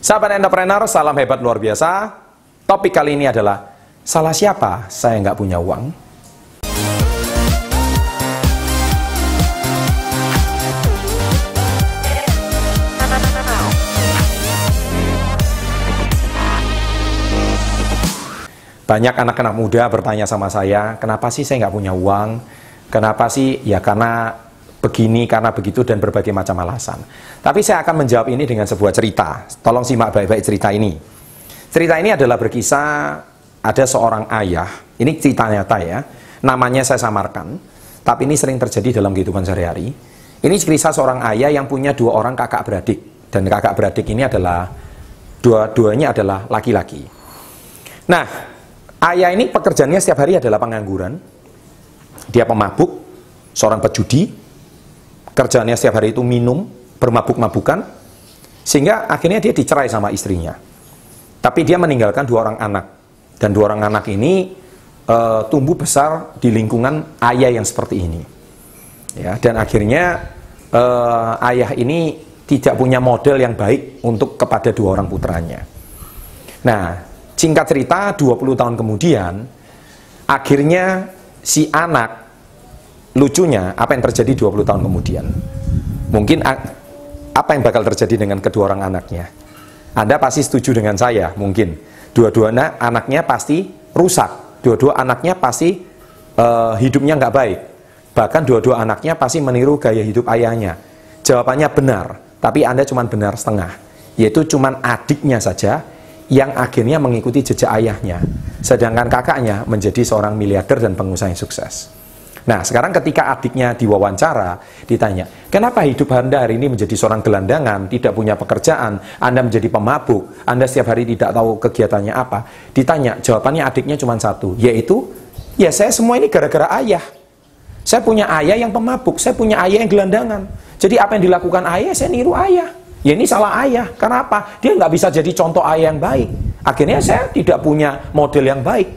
Sahabat entrepreneur, salam hebat luar biasa. Topik kali ini adalah, salah siapa saya nggak punya uang? Banyak anak-anak muda bertanya sama saya, kenapa sih saya nggak punya uang? Kenapa sih? Ya karena begini, karena begitu, dan berbagai macam alasan. Tapi saya akan menjawab ini dengan sebuah cerita. Tolong simak baik-baik cerita ini. Cerita ini adalah berkisah ada seorang ayah, ini cerita nyata ya, namanya saya samarkan, tapi ini sering terjadi dalam kehidupan sehari-hari. Ini kisah seorang ayah yang punya dua orang kakak beradik, dan kakak beradik ini adalah, dua-duanya adalah laki-laki. Nah, Ayah ini pekerjaannya setiap hari adalah pengangguran. Dia pemabuk, seorang pejudi. Kerjaannya setiap hari itu minum, bermabuk-mabukan. Sehingga akhirnya dia dicerai sama istrinya. Tapi dia meninggalkan dua orang anak. Dan dua orang anak ini e, tumbuh besar di lingkungan ayah yang seperti ini. Ya, dan akhirnya e, ayah ini tidak punya model yang baik untuk kepada dua orang putranya. Nah, Singkat cerita, 20 tahun kemudian, akhirnya si anak, lucunya, apa yang terjadi 20 tahun kemudian? Mungkin apa yang bakal terjadi dengan kedua orang anaknya? Anda pasti setuju dengan saya, mungkin. Dua-dua anak, anaknya pasti rusak. Dua-dua anaknya pasti uh, hidupnya nggak baik. Bahkan dua-dua anaknya pasti meniru gaya hidup ayahnya. Jawabannya benar, tapi Anda cuma benar setengah. Yaitu cuma adiknya saja yang akhirnya mengikuti jejak ayahnya. Sedangkan kakaknya menjadi seorang miliarder dan pengusaha yang sukses. Nah, sekarang ketika adiknya diwawancara, ditanya, kenapa hidup Anda hari ini menjadi seorang gelandangan, tidak punya pekerjaan, Anda menjadi pemabuk, Anda setiap hari tidak tahu kegiatannya apa? Ditanya, jawabannya adiknya cuma satu, yaitu, ya saya semua ini gara-gara ayah. Saya punya ayah yang pemabuk, saya punya ayah yang gelandangan. Jadi apa yang dilakukan ayah, saya niru ayah. Ya ini salah ayah. Karena apa? Dia nggak bisa jadi contoh ayah yang baik. Akhirnya saya tidak punya model yang baik.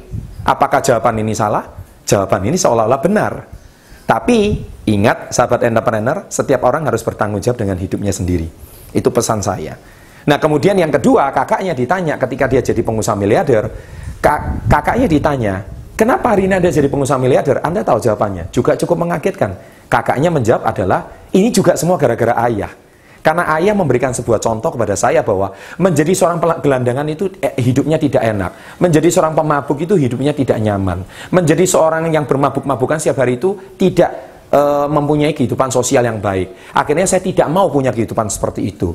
Apakah jawaban ini salah? Jawaban ini seolah-olah benar. Tapi ingat sahabat entrepreneur, setiap orang harus bertanggung jawab dengan hidupnya sendiri. Itu pesan saya. Nah kemudian yang kedua, kakaknya ditanya ketika dia jadi pengusaha miliarder, kak kakaknya ditanya, kenapa hari ini Anda jadi pengusaha miliarder? Anda tahu jawabannya, juga cukup mengagetkan. Kakaknya menjawab adalah, ini juga semua gara-gara ayah. Karena ayah memberikan sebuah contoh kepada saya bahwa menjadi seorang gelandangan itu eh, hidupnya tidak enak. Menjadi seorang pemabuk itu hidupnya tidak nyaman. Menjadi seorang yang bermabuk-mabukan setiap hari itu tidak eh, mempunyai kehidupan sosial yang baik. Akhirnya saya tidak mau punya kehidupan seperti itu.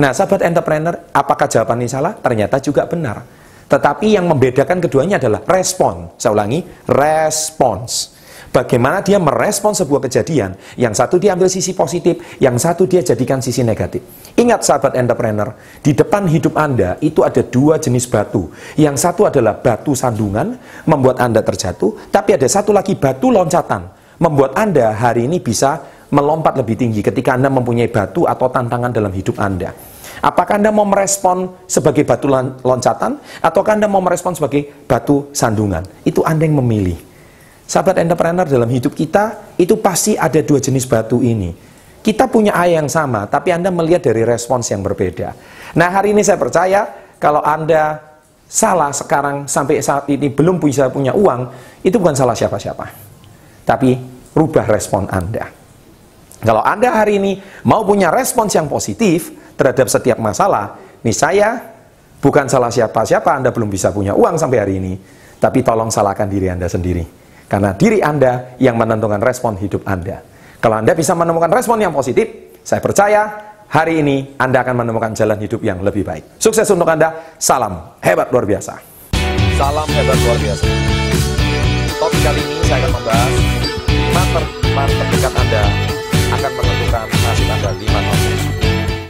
Nah, sahabat entrepreneur, apakah jawaban ini salah? Ternyata juga benar. Tetapi yang membedakan keduanya adalah respon. Saya ulangi, respons. Bagaimana dia merespon sebuah kejadian. Yang satu dia ambil sisi positif, yang satu dia jadikan sisi negatif. Ingat sahabat entrepreneur, di depan hidup Anda itu ada dua jenis batu. Yang satu adalah batu sandungan, membuat Anda terjatuh. Tapi ada satu lagi batu loncatan, membuat Anda hari ini bisa melompat lebih tinggi ketika Anda mempunyai batu atau tantangan dalam hidup Anda. Apakah Anda mau merespon sebagai batu loncatan, ataukah Anda mau merespon sebagai batu sandungan? Itu Anda yang memilih. Sahabat entrepreneur dalam hidup kita itu pasti ada dua jenis batu ini. Kita punya ayah yang sama, tapi Anda melihat dari respons yang berbeda. Nah hari ini saya percaya kalau Anda salah sekarang sampai saat ini belum bisa punya uang, itu bukan salah siapa-siapa. Tapi rubah respon Anda. Kalau Anda hari ini mau punya respons yang positif terhadap setiap masalah, nih saya bukan salah siapa-siapa Anda belum bisa punya uang sampai hari ini, tapi tolong salahkan diri Anda sendiri. Karena diri Anda yang menentukan respon hidup Anda. Kalau Anda bisa menemukan respon yang positif, saya percaya hari ini Anda akan menemukan jalan hidup yang lebih baik. Sukses untuk Anda, salam hebat luar biasa. Salam hebat luar biasa. Topik kali ini saya akan membahas teman terdekat Anda akan menentukan nasib Anda 5 tahun.